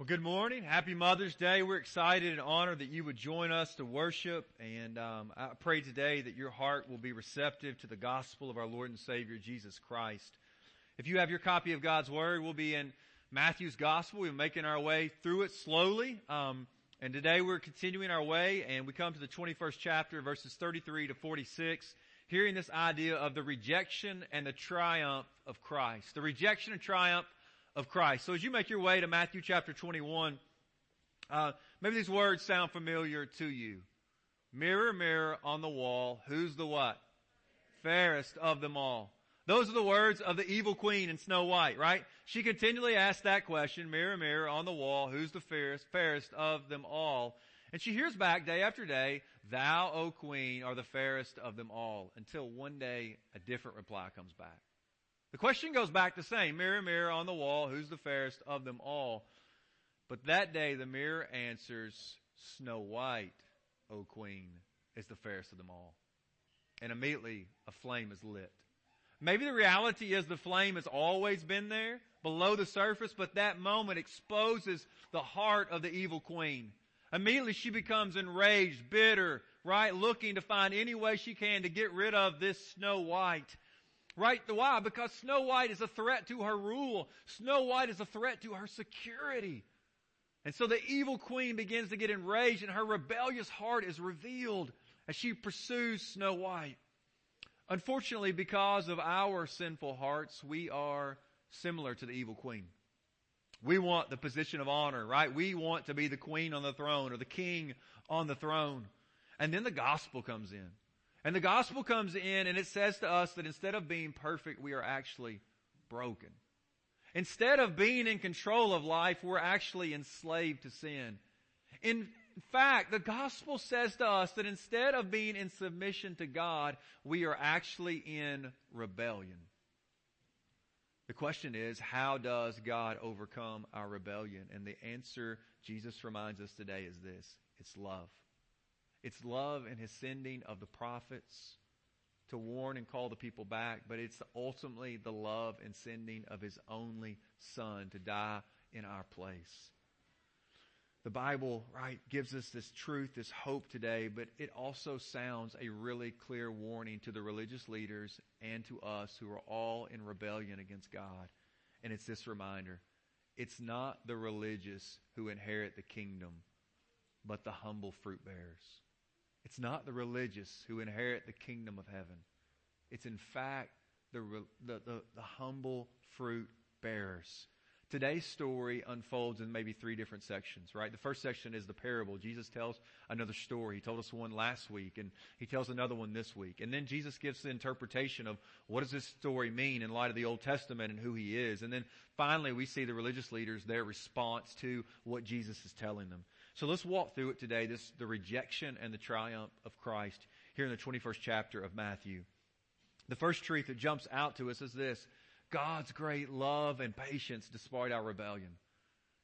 Well, good morning. Happy Mother's Day. We're excited and honored that you would join us to worship. And um, I pray today that your heart will be receptive to the gospel of our Lord and Savior, Jesus Christ. If you have your copy of God's Word, we'll be in Matthew's Gospel. We're making our way through it slowly. Um, and today we're continuing our way, and we come to the 21st chapter, verses 33 to 46, hearing this idea of the rejection and the triumph of Christ. The rejection and triumph of Christ. So as you make your way to Matthew chapter 21, uh, maybe these words sound familiar to you. Mirror, mirror on the wall, who's the what? Fairest of them all. Those are the words of the evil queen in Snow White, right? She continually asks that question, mirror, mirror on the wall, who's the fairest, fairest of them all? And she hears back day after day, thou, O queen, are the fairest of them all, until one day a different reply comes back. The question goes back the same. Mirror, mirror on the wall, who's the fairest of them all? But that day the mirror answers, Snow White, O queen, is the fairest of them all. And immediately a flame is lit. Maybe the reality is the flame has always been there below the surface, but that moment exposes the heart of the evil queen. Immediately she becomes enraged, bitter, right? Looking to find any way she can to get rid of this Snow White. Right? The Why? Because Snow White is a threat to her rule. Snow White is a threat to her security. And so the evil queen begins to get enraged and her rebellious heart is revealed as she pursues Snow White. Unfortunately, because of our sinful hearts, we are similar to the evil queen. We want the position of honor, right? We want to be the queen on the throne or the king on the throne. And then the gospel comes in. And the gospel comes in and it says to us that instead of being perfect, we are actually broken. Instead of being in control of life, we're actually enslaved to sin. In fact, the gospel says to us that instead of being in submission to God, we are actually in rebellion. The question is, how does God overcome our rebellion? And the answer Jesus reminds us today is this. It's love. It's love and his sending of the prophets to warn and call the people back, but it's ultimately the love and sending of his only son to die in our place. The Bible, right, gives us this truth, this hope today, but it also sounds a really clear warning to the religious leaders and to us who are all in rebellion against God. And it's this reminder. It's not the religious who inherit the kingdom, but the humble fruit bearers. It's not the religious who inherit the kingdom of heaven. It's in fact the, the, the, the humble fruit bearers Today's story unfolds in maybe three different sections, right? The first section is the parable. Jesus tells another story. He told us one last week and he tells another one this week. And then Jesus gives the interpretation of what does this story mean in light of the Old Testament and who he is. And then finally we see the religious leaders, their response to what Jesus is telling them. So let's walk through it today, this, the rejection and the triumph of Christ here in the 21st chapter of Matthew. The first truth that jumps out to us is this. God's great love and patience despite our rebellion.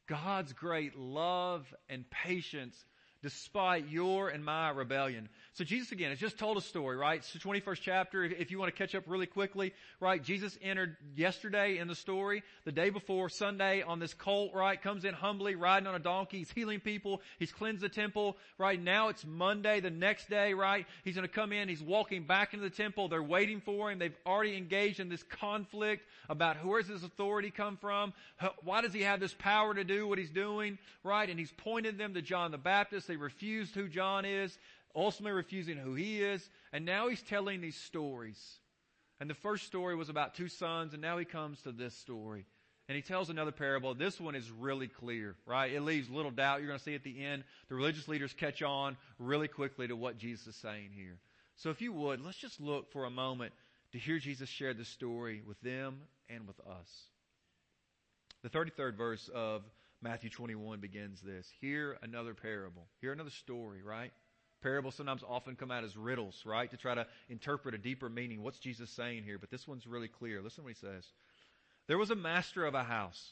God's great love and patience despite your and my rebellion. So Jesus again has just told a story, right? It's the 21st chapter. If you want to catch up really quickly, right? Jesus entered yesterday in the story, the day before Sunday on this colt, right? Comes in humbly, riding on a donkey. He's healing people. He's cleansed the temple, right? Now it's Monday, the next day, right? He's going to come in. He's walking back into the temple. They're waiting for him. They've already engaged in this conflict about where's his authority come from? Why does he have this power to do what he's doing, right? And he's pointed them to John the Baptist. They refused who John is ultimately refusing who he is, and now he's telling these stories. And the first story was about two sons, and now he comes to this story. And he tells another parable. This one is really clear, right? It leaves little doubt. You're going to see at the end, the religious leaders catch on really quickly to what Jesus is saying here. So if you would, let's just look for a moment to hear Jesus share this story with them and with us. The 33rd verse of Matthew 21 begins this. Hear another parable. Hear another story, right? Parables sometimes often come out as riddles, right? To try to interpret a deeper meaning. What's Jesus saying here? But this one's really clear. Listen what he says. There was a master of a house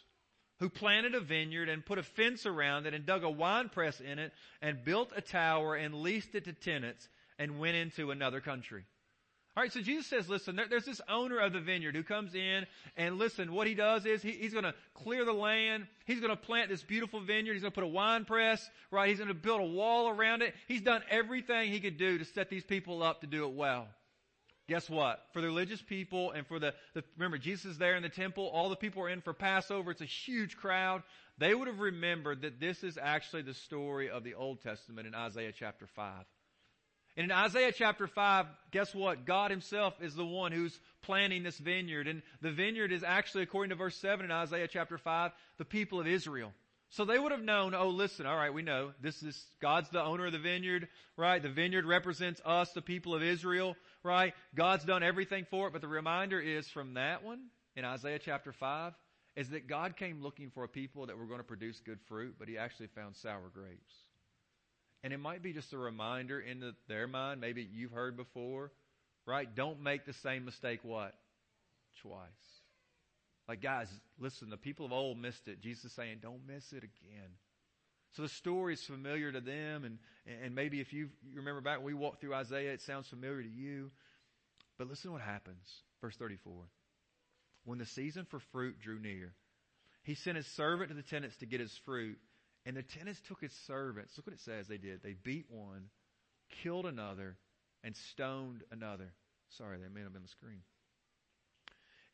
who planted a vineyard and put a fence around it and dug a wine press in it and built a tower and leased it to tenants and went into another country. All right, so Jesus says, listen, there, there's this owner of the vineyard who comes in and listen, what he does is he, he's to clear the land. He's to plant this beautiful vineyard. He's to put a wine press, right? He's to build a wall around it. He's done everything he could do to set these people up to do it well. Guess what? For the religious people and for the, the remember Jesus is there in the temple. All the people are in for Passover. It's a huge crowd. They would have remembered that this is actually the story of the Old Testament in Isaiah chapter 5. And in Isaiah chapter 5, guess what? God himself is the one who's planting this vineyard. And the vineyard is actually, according to verse 7 in Isaiah chapter 5, the people of Israel. So they would have known, oh listen, alright, we know, this is, God's the owner of the vineyard, right? The vineyard represents us, the people of Israel, right? God's done everything for it, but the reminder is from that one, in Isaiah chapter 5, is that God came looking for a people that were going to produce good fruit, but He actually found sour grapes. And it might be just a reminder in the, their mind, maybe you've heard before, right? Don't make the same mistake what? Twice. Like guys, listen, the people of old missed it. Jesus is saying, don't miss it again. So the story is familiar to them, and, and maybe if you remember back when we walked through Isaiah, it sounds familiar to you. But listen what happens. Verse 34. When the season for fruit drew near, he sent his servant to the tenants to get his fruit. And the tenants took his servants. Look what it says they did. They beat one, killed another, and stoned another. Sorry, that may have been the screen.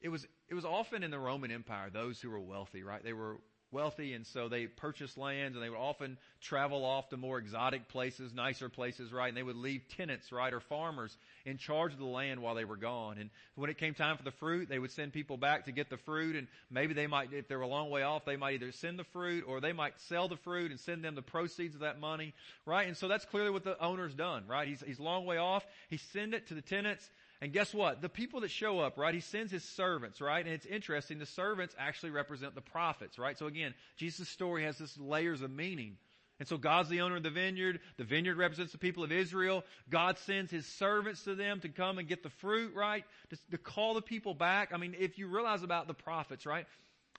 It was, it was often in the Roman Empire, those who were wealthy, right? They were wealthy and so they purchased lands and they would often travel off to more exotic places, nicer places, right? And they would leave tenants, right, or farmers in charge of the land while they were gone. And when it came time for the fruit, they would send people back to get the fruit and maybe they might, if they were a long way off, they might either send the fruit or they might sell the fruit and send them the proceeds of that money, right? And so that's clearly what the owner's done, right? He's, he's long way off. He send it to the tenants and guess what? The people that show up, right? He sends his servants, right? And it's interesting. The servants actually represent the prophets, right? So again, Jesus' story has this layers of meaning. And so God's the owner of the vineyard. The vineyard represents the people of Israel. God sends his servants to them to come and get the fruit, right? To, to call the people back. I mean, if you realize about the prophets, right?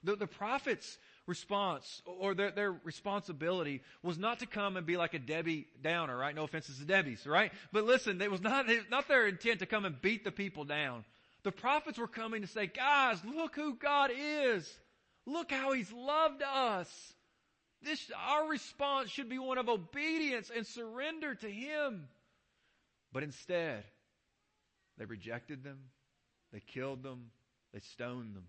The, the prophets response or their, their responsibility was not to come and be like a Debbie Downer, right? No offenses to Debbie's, right? But listen, it was not, it was not their intent to come and beat the people down. The prophets were coming to say, guys, look who God is. Look how He's loved us. This, our response should be one of obedience and surrender to Him. But instead, they rejected them, they killed them, they stoned them.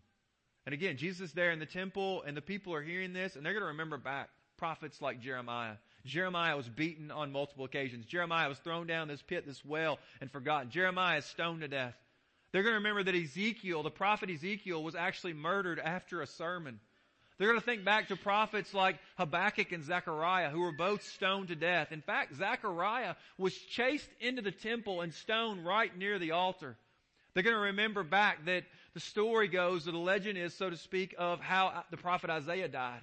And again, Jesus there in the temple and the people are hearing this and they're going to remember back prophets like Jeremiah. Jeremiah was beaten on multiple occasions. Jeremiah was thrown down this pit, this well, and forgotten. Jeremiah is stoned to death. They're going to remember that Ezekiel, the prophet Ezekiel, was actually murdered after a sermon. They're going to think back to prophets like Habakkuk and Zechariah, who were both stoned to death. In fact, Zechariah was chased into the temple and stoned right near the altar. They're going to remember back that the story goes, or the legend is, so to speak, of how the prophet Isaiah died.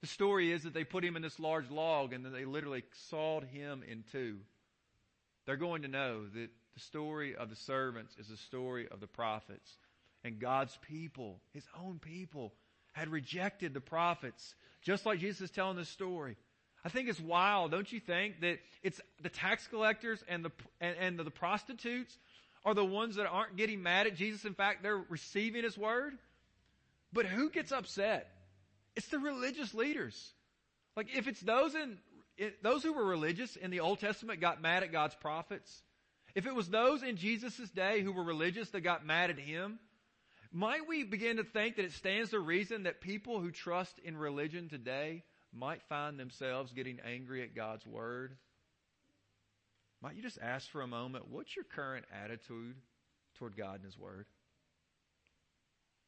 The story is that they put him in this large log and then they literally sawed him in two. They're going to know that the story of the servants is the story of the prophets. And God's people, His own people, had rejected the prophets, just like Jesus is telling this story. I think it's wild, don't you think, that it's the tax collectors and the, and, and the prostitutes are the ones that aren't getting mad at Jesus. In fact, they're receiving His word. But who gets upset? It's the religious leaders. Like if it's those in, it, those who were religious in the Old Testament got mad at God's prophets, if it was those in Jesus' day who were religious that got mad at Him, might we begin to think that it stands to reason that people who trust in religion today might find themselves getting angry at God's Word might you just ask for a moment, what's your current attitude toward God and His Word?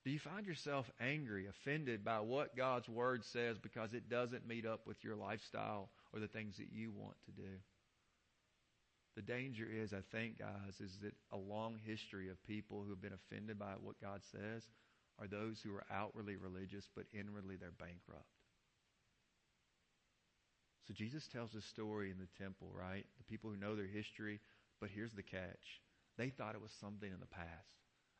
Do you find yourself angry, offended by what God's Word says because it doesn't meet up with your lifestyle or the things that you want to do? The danger is, I think, guys, is that a long history of people who have been offended by what God says are those who are outwardly religious, but inwardly they're bankrupt. So Jesus tells this story in the temple, right? The people who know their history, but here's the catch. They thought it was something in the past.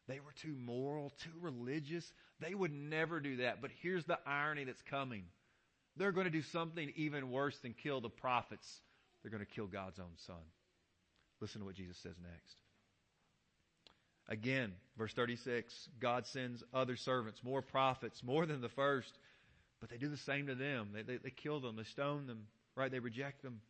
They were too moral, too religious. They would never do that. But here's the irony that's coming. They're going to do something even worse than kill the prophets. They're going to kill God's own son. Listen to what Jesus says next. Again, verse 36, God sends other servants, more prophets, more than the first, but they do the same to them. They, they, they kill them, they stone them, right? They reject them.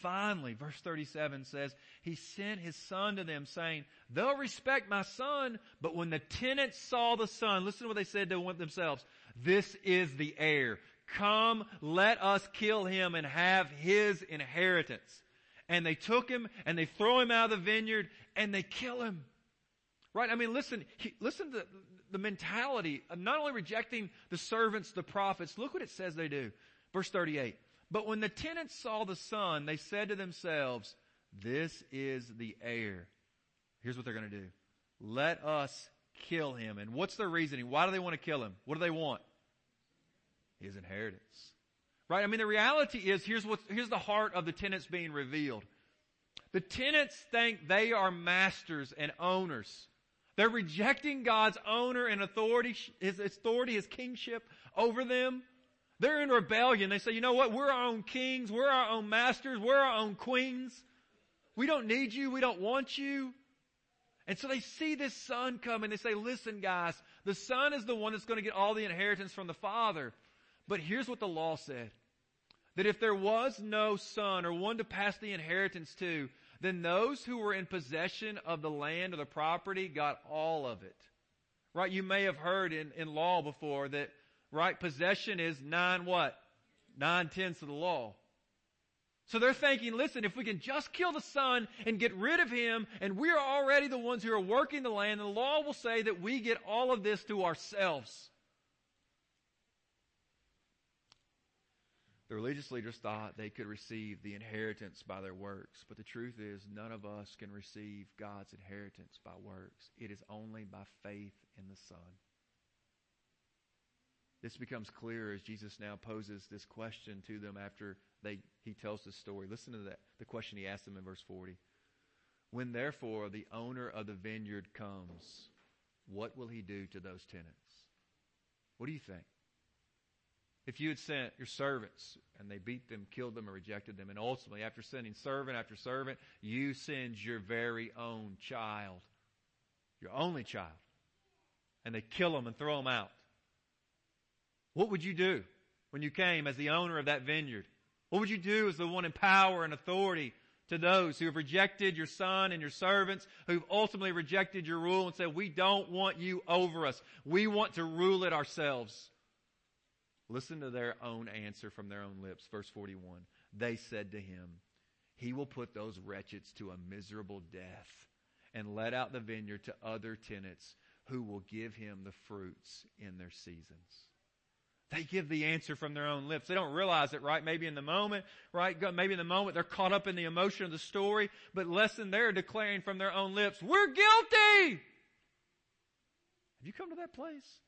Finally, verse 37 says, He sent His Son to them saying, they'll respect my Son, but when the tenants saw the Son, listen to what they said to themselves, this is the heir. Come, let us kill him and have his inheritance. And they took him and they throw him out of the vineyard and they kill him. Right? I mean, listen, he, listen to the, mentality of not only rejecting the servants, the prophets. Look what it says they do. Verse 38. But when the tenants saw the son, they said to themselves, this is the heir. Here's what they're going to do. Let us kill him. And what's their reasoning? Why do they want to kill him? What do they want? His inheritance. Right? I mean, the reality is, here's what, here's the heart of the tenants being revealed. The tenants think they are masters and owners. They're rejecting God's owner and authority, his authority, his kingship over them. They're in rebellion. They say, you know what? We're our own kings. We're our own masters. We're our own queens. We don't need you. We don't want you. And so they see this son come and they say, listen guys, the son is the one that's going to get all the inheritance from the father. But here's what the law said. That if there was no son or one to pass the inheritance to, then those who were in possession of the land or the property got all of it. Right? You may have heard in, in law before that, right, possession is nine what? Nine tenths of the law. So they're thinking, listen, if we can just kill the son and get rid of him, and we're already the ones who are working the land, the law will say that we get all of this to ourselves. The religious leaders thought they could receive the inheritance by their works, but the truth is none of us can receive God's inheritance by works. It is only by faith in the Son. This becomes clear as Jesus now poses this question to them after they, he tells the story. Listen to that, the question he asked them in verse 40. When therefore the owner of the vineyard comes, what will he do to those tenants? What do you think? If you had sent your servants and they beat them, killed them, or rejected them, and ultimately, after sending servant after servant, you send your very own child, your only child, and they kill them and throw them out. What would you do when you came as the owner of that vineyard? What would you do as the one in power and authority to those who have rejected your son and your servants, who've ultimately rejected your rule and said, we don't want you over us. We want to rule it ourselves. Listen to their own answer from their own lips. Verse 41. They said to him, He will put those wretches to a miserable death and let out the vineyard to other tenants who will give him the fruits in their seasons. They give the answer from their own lips. They don't realize it, right? Maybe in the moment, right? Maybe in the moment they're caught up in the emotion of the story, but listen, they're declaring from their own lips, we're guilty! Have you come to that place?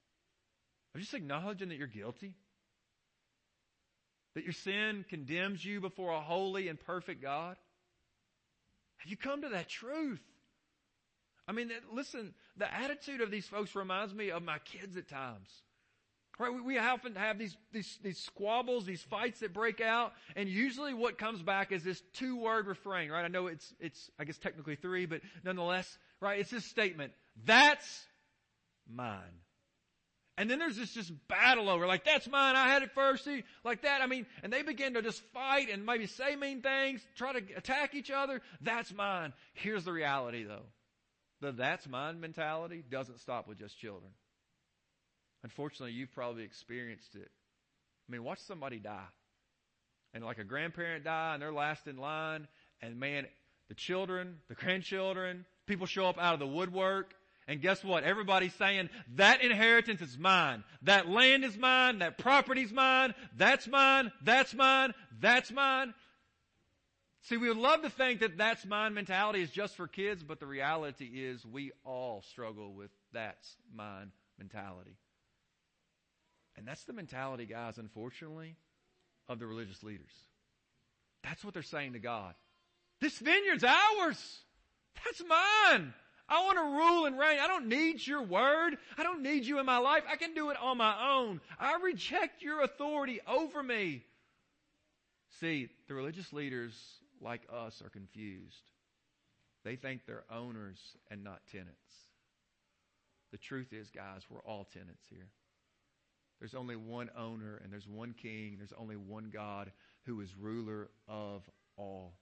Of just acknowledging that you're guilty? That your sin condemns you before a holy and perfect God? Have you come to that truth? I mean, listen, the attitude of these folks reminds me of my kids at times. Right? We, we often have these, these, these squabbles, these fights that break out, and usually what comes back is this two word refrain, right? I know it's, it's, I guess technically three, but nonetheless, right? It's this statement, that's mine. And then there's this just battle over, like, that's mine, I had it first, see, like that. I mean, and they begin to just fight and maybe say mean things, try to attack each other. That's mine. Here's the reality though. The that's mine mentality doesn't stop with just children. Unfortunately, you've probably experienced it. I mean, watch somebody die. And like a grandparent die and they're last in line and man, the children, the grandchildren, people show up out of the woodwork and guess what? Everybody's saying, that inheritance is mine. That land is mine. That property's mine. That's mine. That's mine. That's mine. See, we would love to think that that's mine mentality is just for kids, but the reality is we all struggle with that's mine mentality. And that's the mentality, guys, unfortunately, of the religious leaders. That's what they're saying to God. This vineyard's ours. That's mine. I want to rule and reign. I don't need your word. I don't need you in my life. I can do it on my own. I reject your authority over me. See, the religious leaders like us are confused. They think they're owners and not tenants. The truth is, guys, we're all tenants here. There's only one owner and there's one king. There's only one God who is ruler of all.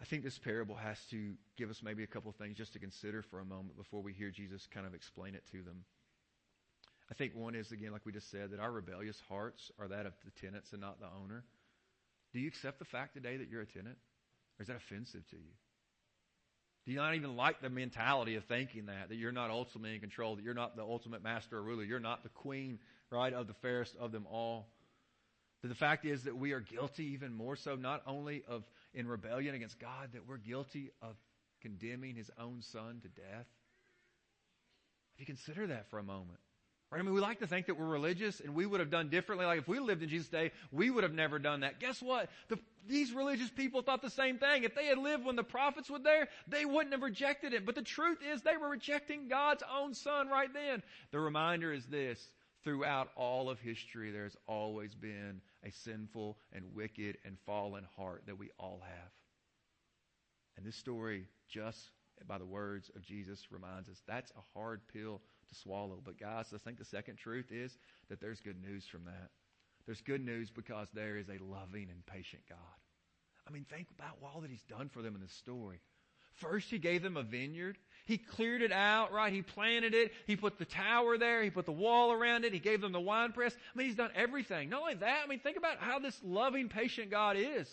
I think this parable has to give us maybe a couple of things just to consider for a moment before we hear Jesus kind of explain it to them. I think one is, again, like we just said, that our rebellious hearts are that of the tenants and not the owner. Do you accept the fact today that you're a tenant? Or is that offensive to you? Do you not even like the mentality of thinking that, that you're not ultimately in control, that you're not the ultimate master or ruler, you're not the queen, right, of the fairest of them all? That the fact is that we are guilty even more so, not only of in rebellion against God, that we're guilty of condemning his own son to death. If you consider that for a moment. Right? I mean, we like to think that we're religious and we would have done differently. Like if we lived in Jesus' day, we would have never done that. Guess what? The, these religious people thought the same thing. If they had lived when the prophets were there, they wouldn't have rejected it. But the truth is they were rejecting God's own son right then. The reminder is this. Throughout all of history, there's always been a sinful and wicked and fallen heart that we all have. And this story, just by the words of Jesus, reminds us that's a hard pill to swallow. But guys, I think the second truth is that there's good news from that. There's good news because there is a loving and patient God. I mean, think about all that He's done for them in this story. First, He gave them a vineyard. He cleared it out, right? He planted it. He put the tower there. He put the wall around it. He gave them the wine press. I mean, He's done everything. Not only that, I mean, think about how this loving, patient God is.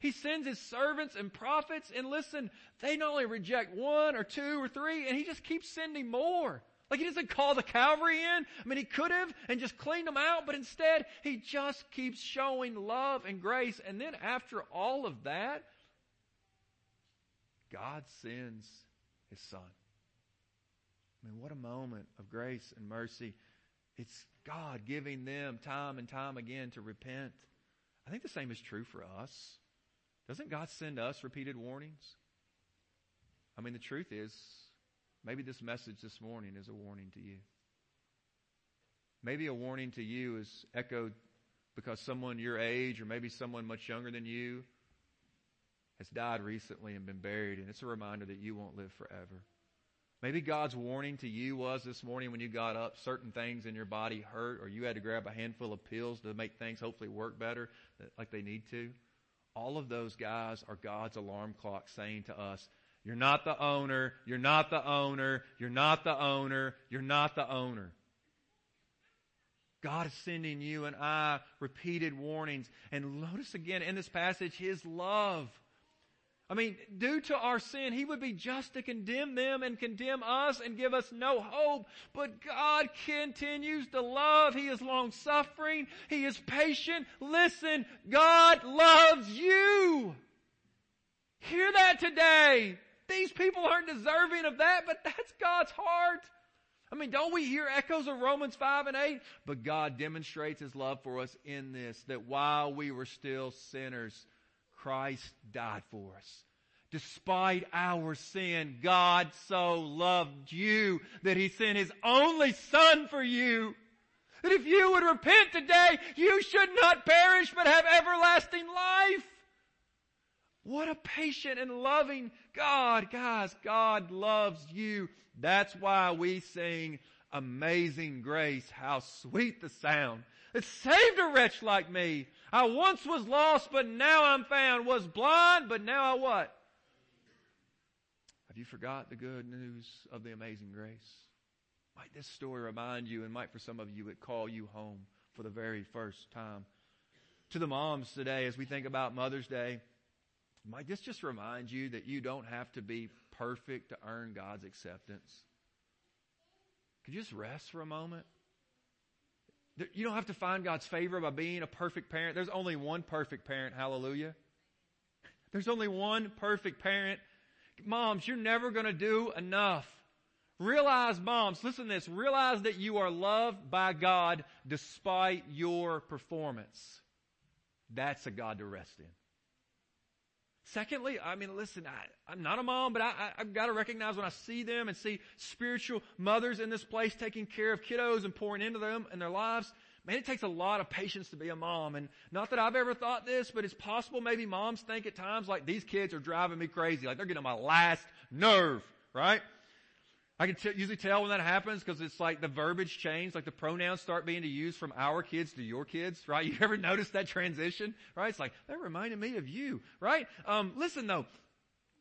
He sends his servants and prophets, and listen, they not only reject one or two or three, and he just keeps sending more. Like he doesn't call the cavalry in. I mean, he could have and just cleaned them out, but instead he just keeps showing love and grace. And then after all of that, God sends his son. I mean, what a moment of grace and mercy. It's God giving them time and time again to repent. I think the same is true for us. Doesn't God send us repeated warnings? I mean, the truth is, Maybe this message this morning is a warning to you. Maybe a warning to you is echoed because someone your age or maybe someone much younger than you has died recently and been buried, and it's a reminder that you won't live forever. Maybe God's warning to you was this morning when you got up, certain things in your body hurt, or you had to grab a handful of pills to make things hopefully work better, like they need to. All of those guys are God's alarm clock saying to us, you're not the owner. You're not the owner. You're not the owner. You're not the owner. God is sending you and I repeated warnings. And notice again in this passage, His love. I mean, due to our sin, He would be just to condemn them and condemn us and give us no hope. But God continues to love. He is long suffering. He is patient. Listen, God loves you. Hear that today. These people aren't deserving of that, but that's God's heart. I mean, don't we hear echoes of Romans 5 and 8? But God demonstrates His love for us in this, that while we were still sinners, Christ died for us. Despite our sin, God so loved you that He sent His only Son for you. That if you would repent today, you should not perish but have everlasting life. What a patient and loving God. Guys, God loves you. That's why we sing Amazing Grace. How sweet the sound. It saved a wretch like me. I once was lost, but now I'm found. Was blind, but now I what? Have you forgot the good news of the amazing grace? Might this story remind you, and might for some of you it call you home for the very first time? To the moms today, as we think about Mother's Day, might this just remind you that you don't have to be perfect to earn God's acceptance? Could you just rest for a moment? You don't have to find God's favor by being a perfect parent. There's only one perfect parent. Hallelujah. There's only one perfect parent. Moms, you're never going to do enough. Realize, moms, listen to this. Realize that you are loved by God despite your performance. That's a God to rest in. Secondly, I mean, listen, I, am not a mom, but I, have got to recognize when I see them and see spiritual mothers in this place taking care of kiddos and pouring into them and their lives. Man, it takes a lot of patience to be a mom. And not that I've ever thought this, but it's possible maybe moms think at times like these kids are driving me crazy. Like they're getting on my last nerve, right? I can t- usually tell when that happens because it's like the verbiage change, like the pronouns start being used from our kids to your kids, right? You ever notice that transition, right? It's like, that reminded me of you, right? Um, listen though,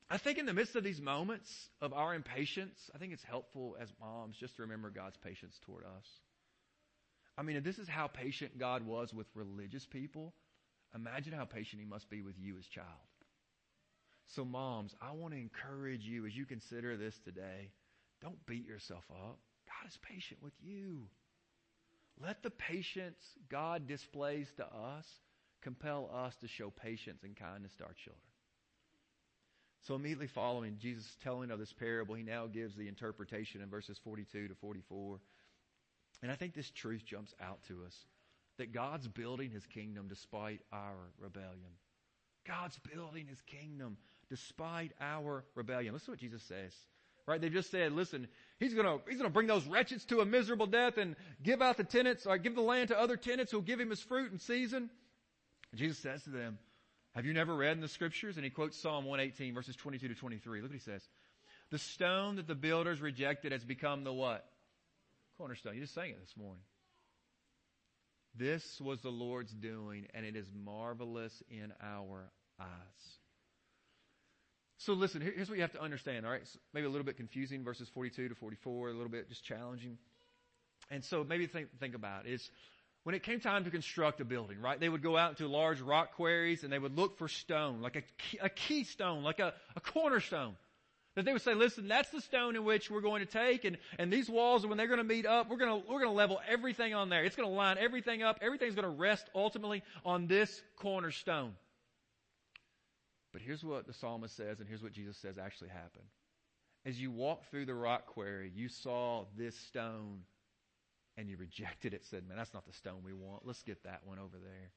I think in the midst of these moments of our impatience, I think it's helpful as moms just to remember God's patience toward us. I mean, if this is how patient God was with religious people, imagine how patient He must be with you as child. So moms, I want to encourage you as you consider this today don't beat yourself up. God is patient with you. Let the patience God displays to us compel us to show patience and kindness to our children. So immediately following Jesus' telling of this parable, he now gives the interpretation in verses 42 to 44. And I think this truth jumps out to us that God's building his kingdom despite our rebellion. God's building his kingdom despite our rebellion. Listen to what Jesus says right? They just said, listen, he's gonna, he's gonna bring those wretches to a miserable death and give out the tenants, or give the land to other tenants who'll give him his fruit in season. And Jesus says to them, have you never read in the scriptures? And he quotes Psalm 118 verses 22 to 23. Look what he says. The stone that the builders rejected has become the what? Cornerstone. You just sang it this morning. This was the Lord's doing, and it is marvelous in our eyes. So listen, here's what you have to understand, all right? So maybe a little bit confusing, verses 42 to 44, a little bit just challenging. And so maybe think, think about it, is when it came time to construct a building, right? They would go out into large rock quarries and they would look for stone, like a, key, a keystone, like a, a cornerstone. That they would say, listen, that's the stone in which we're going to take, and, and these walls, when they're going to meet up, we're going to, we're going to level everything on there. It's going to line everything up. Everything's going to rest ultimately on this cornerstone. But here's what the psalmist says, and here's what Jesus says actually happened. As you walked through the rock quarry, you saw this stone and you rejected it, said, Man, that's not the stone we want. Let's get that one over there.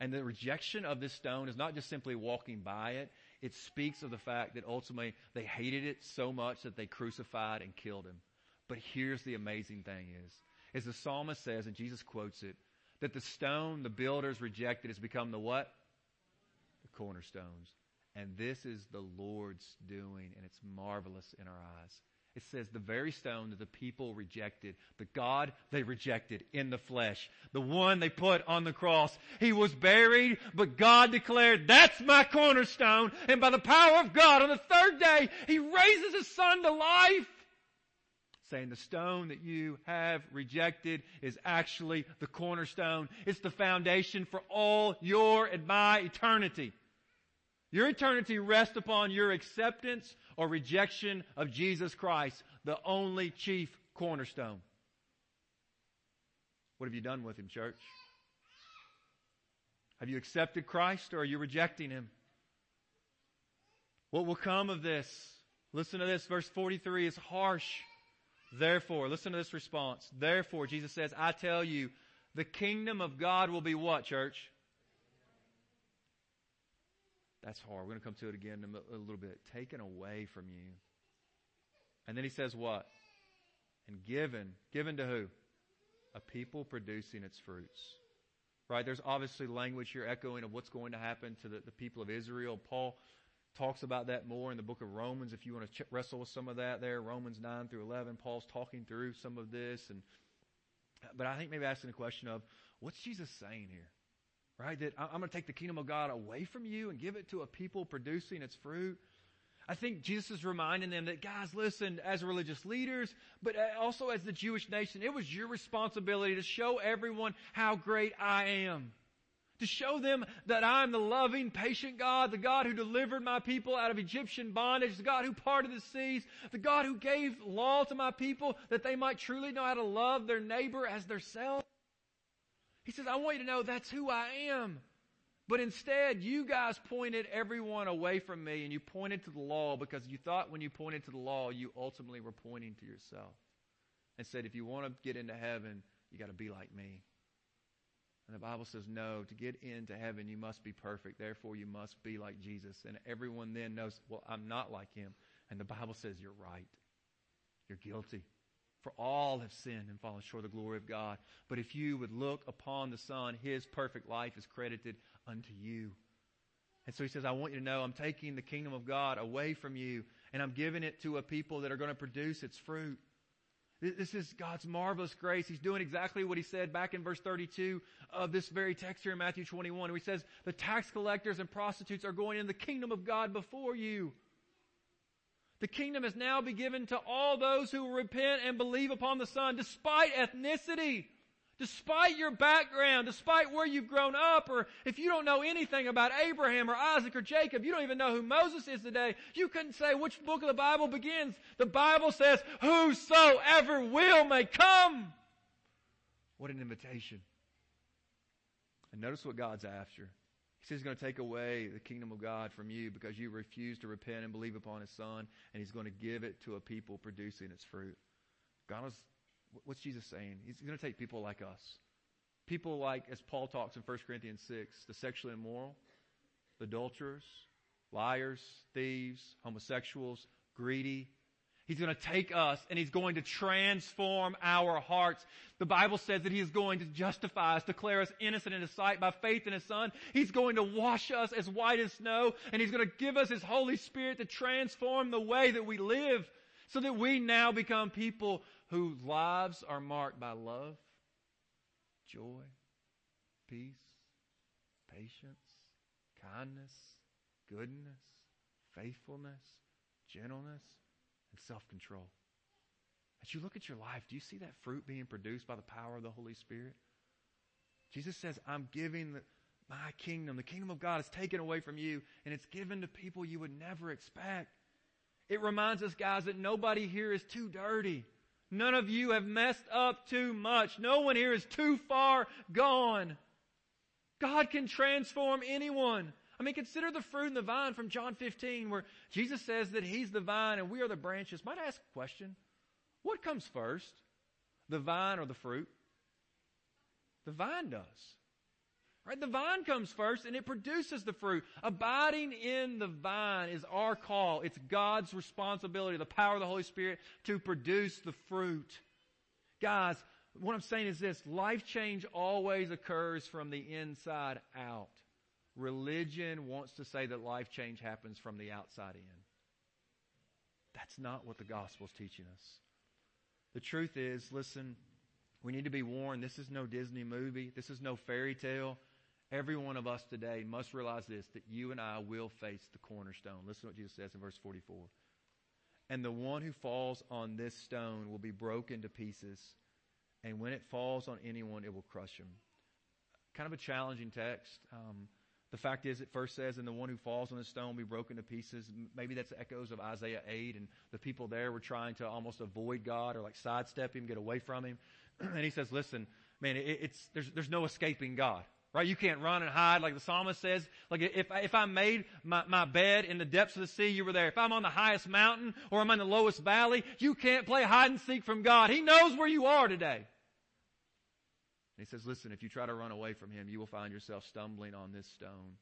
And the rejection of this stone is not just simply walking by it, it speaks of the fact that ultimately they hated it so much that they crucified and killed him. But here's the amazing thing is, as the psalmist says, and Jesus quotes it, that the stone the builders rejected has become the what? Cornerstones. And this is the Lord's doing, and it's marvelous in our eyes. It says the very stone that the people rejected, the God they rejected in the flesh, the one they put on the cross. He was buried, but God declared, that's my cornerstone. And by the power of God, on the third day, He raises His Son to life. Saying the stone that you have rejected is actually the cornerstone. It's the foundation for all your and my eternity. Your eternity rests upon your acceptance or rejection of Jesus Christ, the only chief cornerstone. What have you done with him, church? Have you accepted Christ or are you rejecting him? What will come of this? Listen to this. Verse 43 is harsh. Therefore, listen to this response. Therefore, Jesus says, I tell you, the kingdom of God will be what, church? That's hard. We're going to come to it again in a little bit. Taken away from you. And then he says what? And given. Given to who? A people producing its fruits. Right? There's obviously language here echoing of what's going to happen to the, the people of Israel. Paul talks about that more in the book of Romans if you want to ch- wrestle with some of that there. Romans 9 through 11. Paul's talking through some of this. and But I think maybe asking the question of, what's Jesus saying here? Right? That I'm going to take the kingdom of God away from you and give it to a people producing its fruit. I think Jesus is reminding them that, guys, listen, as religious leaders, but uh, also as the Jewish nation, it was your responsibility to show everyone how great I am. To show them that I'm the loving, patient God, the God who delivered my people out of Egyptian bondage, the God who parted the seas, the God who gave law to my people that they might truly know how to love their neighbor as their self. He says, I want you to know that's who I am. But instead, you guys pointed everyone away from me and you pointed to the law because you thought when you pointed to the law, you ultimately were pointing to yourself. And said, if you want to get into heaven, you got to be like me. And the Bible says, no, to get into heaven, you must be perfect. Therefore, you must be like Jesus. And everyone then knows, well, I'm not like him. And the Bible says, you're right. You're guilty. For all have sinned and fallen short of the glory of God. But if you would look upon the Son, His perfect life is credited unto you. And so he says, I want you to know I'm taking the kingdom of God away from you and I'm giving it to a people that are going to produce its fruit. This is God's marvelous grace. He's doing exactly what he said back in verse 32 of this very text here in Matthew 21, where he says, the tax collectors and prostitutes are going in the kingdom of God before you. The kingdom has now been given to all those who repent and believe upon the Son, despite ethnicity. Despite your background, despite where you've grown up, or if you don't know anything about Abraham or Isaac or Jacob, you don't even know who Moses is today, you couldn't say which book of the Bible begins. The Bible says, whosoever will may come. What an invitation. And notice what God's after. He says he's going to take away the kingdom of God from you because you refuse to repent and believe upon his son, and he's going to give it to a people producing its fruit. God is What's Jesus saying? He's going to take people like us. People like, as Paul talks in 1 Corinthians 6, the sexually immoral, adulterers, liars, thieves, homosexuals, greedy. He's going to take us and he's going to transform our hearts. The Bible says that he is going to justify us, declare us innocent in his sight by faith in his son. He's going to wash us as white as snow and he's going to give us his Holy Spirit to transform the way that we live so that we now become people whose lives are marked by love, joy, peace, patience, kindness, goodness, faithfulness, gentleness, and self control. As you look at your life, do you see that fruit being produced by the power of the Holy Spirit? Jesus says, I'm giving the, my kingdom. The kingdom of God is taken away from you, and it's given to people you would never expect. It reminds us, guys, that nobody here is too dirty. None of you have messed up too much. No one here is too far gone. God can transform anyone. I mean, consider the fruit and the vine from John 15 where Jesus says that He's the vine and we are the branches. Might I ask a question? What comes first? The vine or the fruit? The vine does. Right? The vine comes first and it produces the fruit. Abiding in the vine is our call. It's God's responsibility, the power of the Holy Spirit to produce the fruit. Guys, what I'm saying is this, life change always occurs from the inside out. Religion wants to say that life change happens from the outside in. That's not what the gospel is teaching us. The truth is, listen, we need to be warned. This is no Disney movie. This is no fairy tale. Every one of us today must realize this that you and I will face the cornerstone. Listen to what Jesus says in verse 44. And the one who falls on this stone will be broken to pieces, and when it falls on anyone, it will crush him. Kind of a challenging text. Um, the fact is, it first says, and the one who falls on the stone will be broken to pieces. Maybe that's echoes of Isaiah 8, and the people there were trying to almost avoid God or like sidestep him, get away from him. and he says, listen, man, it, it's, there's, there's no escaping God. Right? You can't run and hide like the psalmist says. Like if if I made my, my bed in the depths of the sea, you were there. If I'm on the highest mountain or I'm in the lowest valley, you can't play hide and seek from God. He knows where you are today. He says, listen, if you try to run away from him, you will find yourself stumbling on this stone.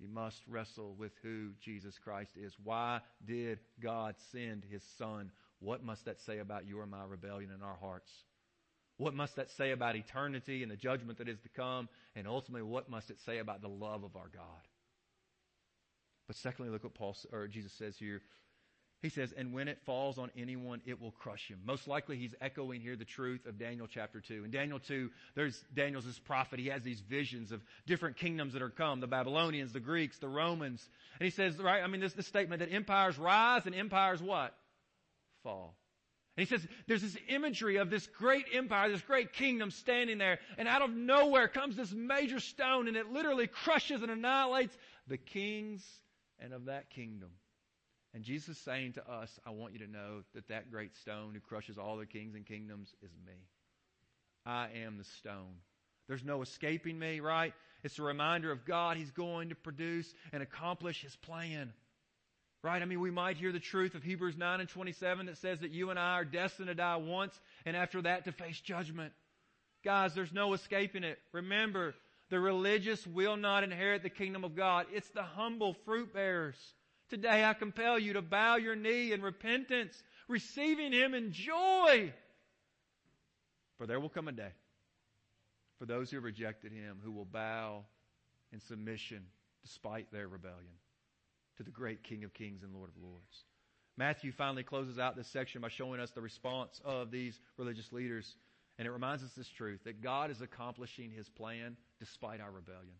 You must wrestle with who Jesus Christ is. Why did God send his son? What must that say about your and my rebellion in our hearts? What must that say about eternity and the judgment that is to come? And ultimately, what must it say about the love of our God? But secondly, look what Paul or Jesus says here. He says, and when it falls on anyone, it will crush him. Most likely he's echoing here the truth of Daniel chapter 2. In Daniel 2, there's Daniel's this prophet. He has these visions of different kingdoms that are come, the Babylonians, the Greeks, the Romans. And he says, right, I mean, this, this statement that empires rise and empires what? Fall. And he says, there's this imagery of this great empire, this great kingdom standing there, and out of nowhere comes this major stone, and it literally crushes and annihilates the kings and of that kingdom. And Jesus is saying to us, I want you to know that that great stone who crushes all the kings and kingdoms is me. I am the stone. There's no escaping me, right? It's a reminder of God. He's going to produce and accomplish His plan. Right? I mean, we might hear the truth of Hebrews 9 and 27 that says that you and I are destined to die once and after that to face judgment. Guys, there's no escaping it. Remember, the religious will not inherit the kingdom of God. It's the humble fruit bearers. Today I compel you to bow your knee in repentance, receiving Him in joy. For there will come a day for those who rejected Him who will bow in submission despite their rebellion to the great King of Kings and Lord of Lords. Matthew finally closes out this section by showing us the response of these religious leaders. And it reminds us this truth that God is accomplishing his plan despite our rebellion.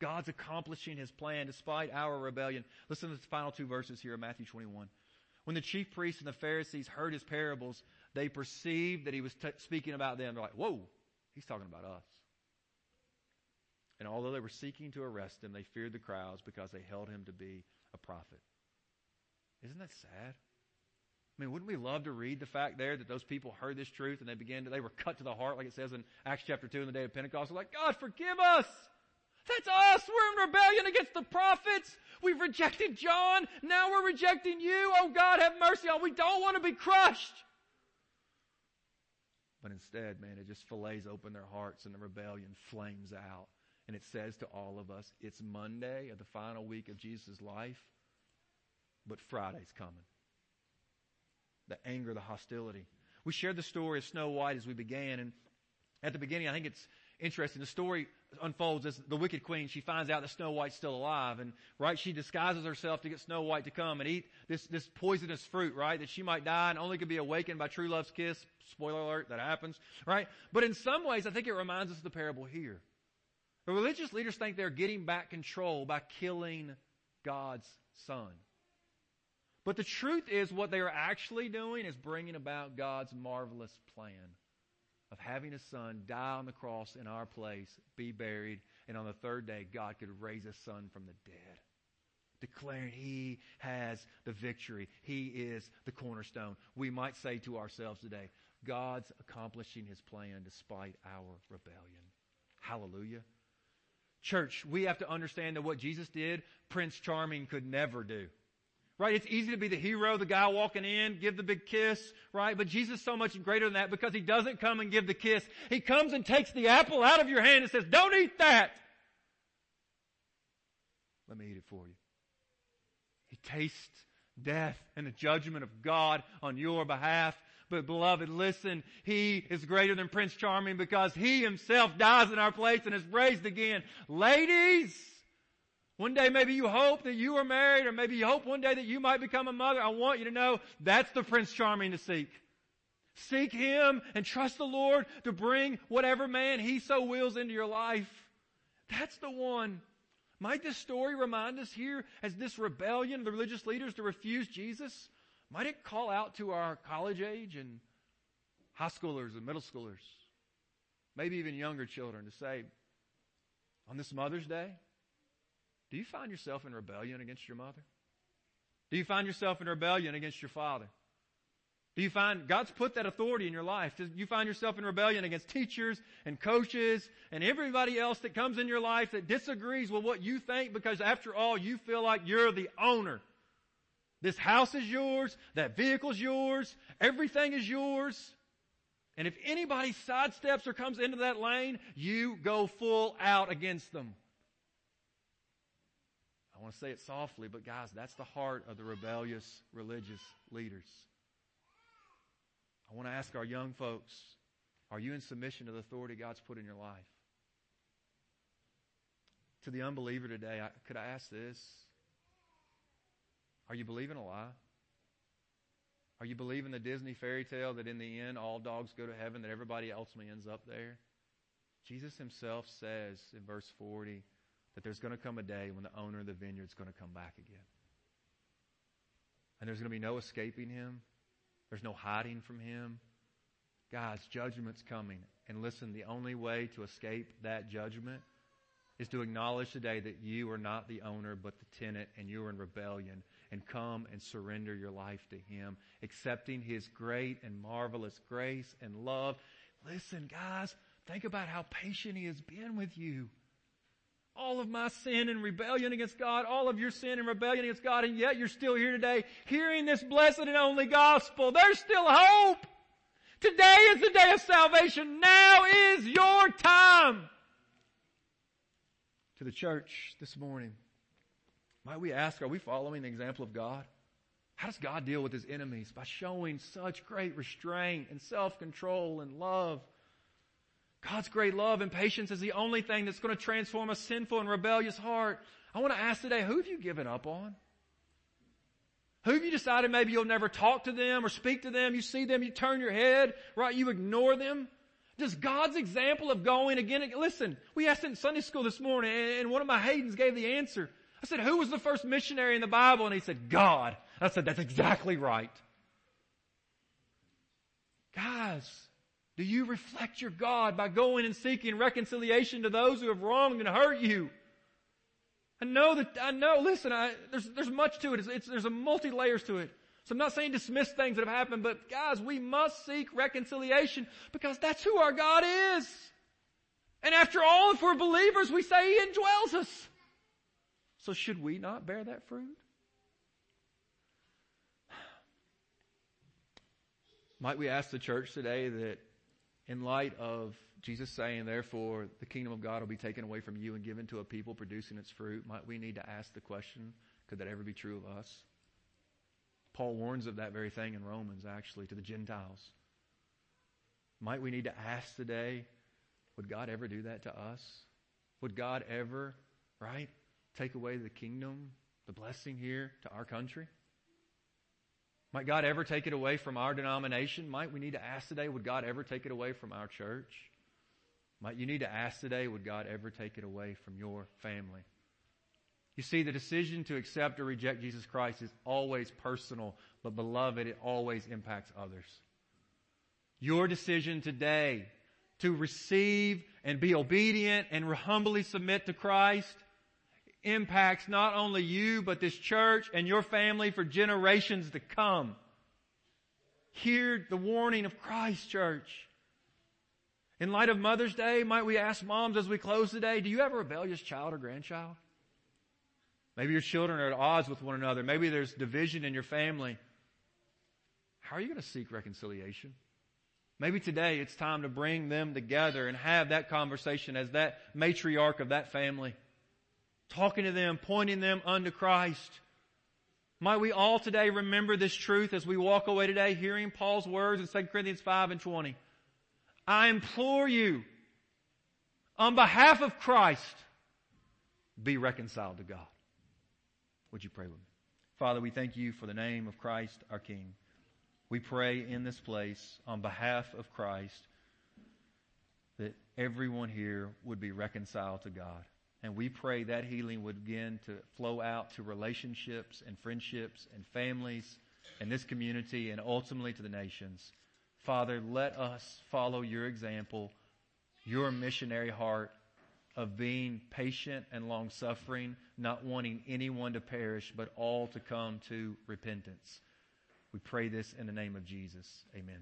God's accomplishing his plan despite our rebellion. Listen to the final two verses here of Matthew 21. When the chief priests and the Pharisees heard his parables, they perceived that he was t- speaking about them. They're like, whoa, he's talking about us. And although they were seeking to arrest him, they feared the crowds because they held him to be a prophet. Isn't that sad? I mean, wouldn't we love to read the fact there that those people heard this truth and they began to, they were cut to the heart, like it says in Acts chapter 2 in the day of Pentecost. They're like, God, forgive us! That's us! We're in rebellion against the prophets! We've rejected John! Now we're rejecting you! Oh God, have mercy on! We don't want to be crushed! But instead, man, it just fillets open their hearts and the rebellion flames out. And it says to all of us, it's Monday of the final week of Jesus' life, but Friday's coming the anger, the hostility. We shared the story of Snow White as we began, and at the beginning, I think it's interesting. The story unfolds as the wicked queen, she finds out that Snow White's still alive, and right, she disguises herself to get Snow White to come and eat this, this poisonous fruit, right, that she might die and only could be awakened by true love's kiss. Spoiler alert, that happens, right? But in some ways, I think it reminds us of the parable here. The religious leaders think they're getting back control by killing God's son. But the truth is, what they are actually doing is bringing about God's marvelous plan of having His Son die on the cross in our place, be buried, and on the third day, God could raise His Son from the dead. Declaring He has the victory. He is the cornerstone. We might say to ourselves today, God's accomplishing His plan despite our rebellion. Hallelujah. Church, we have to understand that what Jesus did, Prince Charming could never do. Right? It's easy to be the hero, the guy walking in, give the big kiss, right? But Jesus is so much greater than that because he doesn't come and give the kiss. He comes and takes the apple out of your hand and says, don't eat that. Let me eat it for you. He tastes death and the judgment of God on your behalf. But beloved, listen, He is greater than Prince Charming because He Himself dies in our place and is raised again. Ladies, one day maybe you hope that you are married or maybe you hope one day that you might become a mother. I want you to know that's the Prince Charming to seek. Seek Him and trust the Lord to bring whatever man He so wills into your life. That's the one. Might this story remind us here as this rebellion of the religious leaders to refuse Jesus? Might it call out to our college age and high schoolers and middle schoolers, maybe even younger children to say, on this Mother's Day, do you find yourself in rebellion against your mother? Do you find yourself in rebellion against your father? Do you find God's put that authority in your life? Do you find yourself in rebellion against teachers and coaches and everybody else that comes in your life that disagrees with what you think because after all you feel like you're the owner? This house is yours, that vehicle is yours, everything is yours. And if anybody sidesteps or comes into that lane, you go full out against them. I want to say it softly, but guys, that's the heart of the rebellious religious leaders. I want to ask our young folks, are you in submission to the authority God's put in your life? To the unbeliever today, I, could I ask this? Are you believing a lie? Are you believing the Disney fairy tale that in the end all dogs go to heaven, that everybody ultimately ends up there? Jesus himself says in verse 40, that there's going to come a day when the owner of the vineyard is going to come back again. And there's going to be no escaping him. There's no hiding from him. God's judgment's coming. And listen, the only way to escape that judgment is to acknowledge today that you are not the owner but the tenant and you are in rebellion and come and surrender your life to Him, accepting His great and marvelous grace and love. Listen, guys, think about how patient He has been with you all of my sin and rebellion against God, all of your sin and rebellion against God, and yet you're still here today hearing this blessed and only gospel. There's still hope. Today is the day of salvation. Now is your time. To the church this morning, might we ask, are we following the example of God? How does God deal with his enemies? By showing such great restraint and self-control and love. God's great love and patience is the only thing that's going to transform a sinful and rebellious heart. I want to ask today, who have you given up on? Who have you decided maybe you'll never talk to them or speak to them? You see them, you turn your head, right? You ignore them. Does God's example of going again, listen, we asked in Sunday school this morning and one of my Haydens gave the answer. I said, who was the first missionary in the Bible? And he said, God. I said, that's exactly right. Guys, do you reflect your God by going and seeking reconciliation to those who have wronged and hurt you? I know that, I know, listen, I, there's, there's much to it. It's, it's, there's a multi layers to it. So I'm not saying dismiss things that have happened, but guys, we must seek reconciliation because that's who our God is. And after all, if we're believers, we say He indwells us. So should we not bear that fruit? Might we ask the church today that in light of Jesus saying, therefore, the kingdom of God will be taken away from you and given to a people producing its fruit, might we need to ask the question, could that ever be true of us? Paul warns of that very thing in Romans, actually, to the Gentiles. Might we need to ask today, would God ever do that to us? Would God ever, right, take away the kingdom, the blessing here to our country? Might God ever take it away from our denomination? Might we need to ask today, would God ever take it away from our church? Might you need to ask today, would God ever take it away from your family? You see, the decision to accept or reject Jesus Christ is always personal, but beloved, it always impacts others. Your decision today to receive and be obedient and humbly submit to Christ impacts not only you, but this church and your family for generations to come. Hear the warning of Christ, church. In light of Mother's Day, might we ask moms as we close today, do you have a rebellious child or grandchild? Maybe your children are at odds with one another. Maybe there's division in your family. How are you going to seek reconciliation? Maybe today it's time to bring them together and have that conversation as that matriarch of that family talking to them, pointing them unto Christ. Might we all today remember this truth as we walk away today hearing Paul's words in 2 Corinthians 5 and 20. I implore you, on behalf of Christ, be reconciled to God. Would you pray with me? Father, we thank you for the name of Christ our King. We pray in this place on behalf of Christ that everyone here would be reconciled to God. And we pray that healing would begin to flow out to relationships and friendships and families and this community and ultimately to the nations. Father, let us follow your example, your missionary heart of being patient and long suffering, not wanting anyone to perish, but all to come to repentance. We pray this in the name of Jesus. Amen.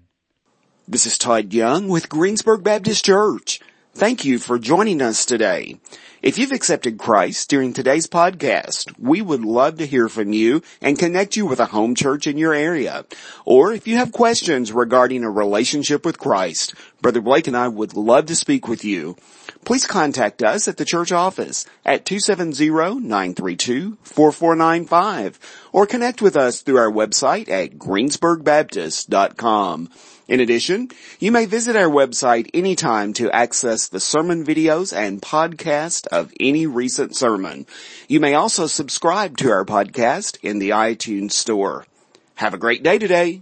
This is Todd Young with Greensburg Baptist Church. Thank you for joining us today. If you've accepted Christ during today's podcast, we would love to hear from you and connect you with a home church in your area. Or if you have questions regarding a relationship with Christ, Brother Blake and I would love to speak with you. Please contact us at the church office at 270-932-4495 or connect with us through our website at greensburgbaptist.com. In addition, you may visit our website anytime to access the sermon videos and podcast of any recent sermon. You may also subscribe to our podcast in the iTunes store. Have a great day today.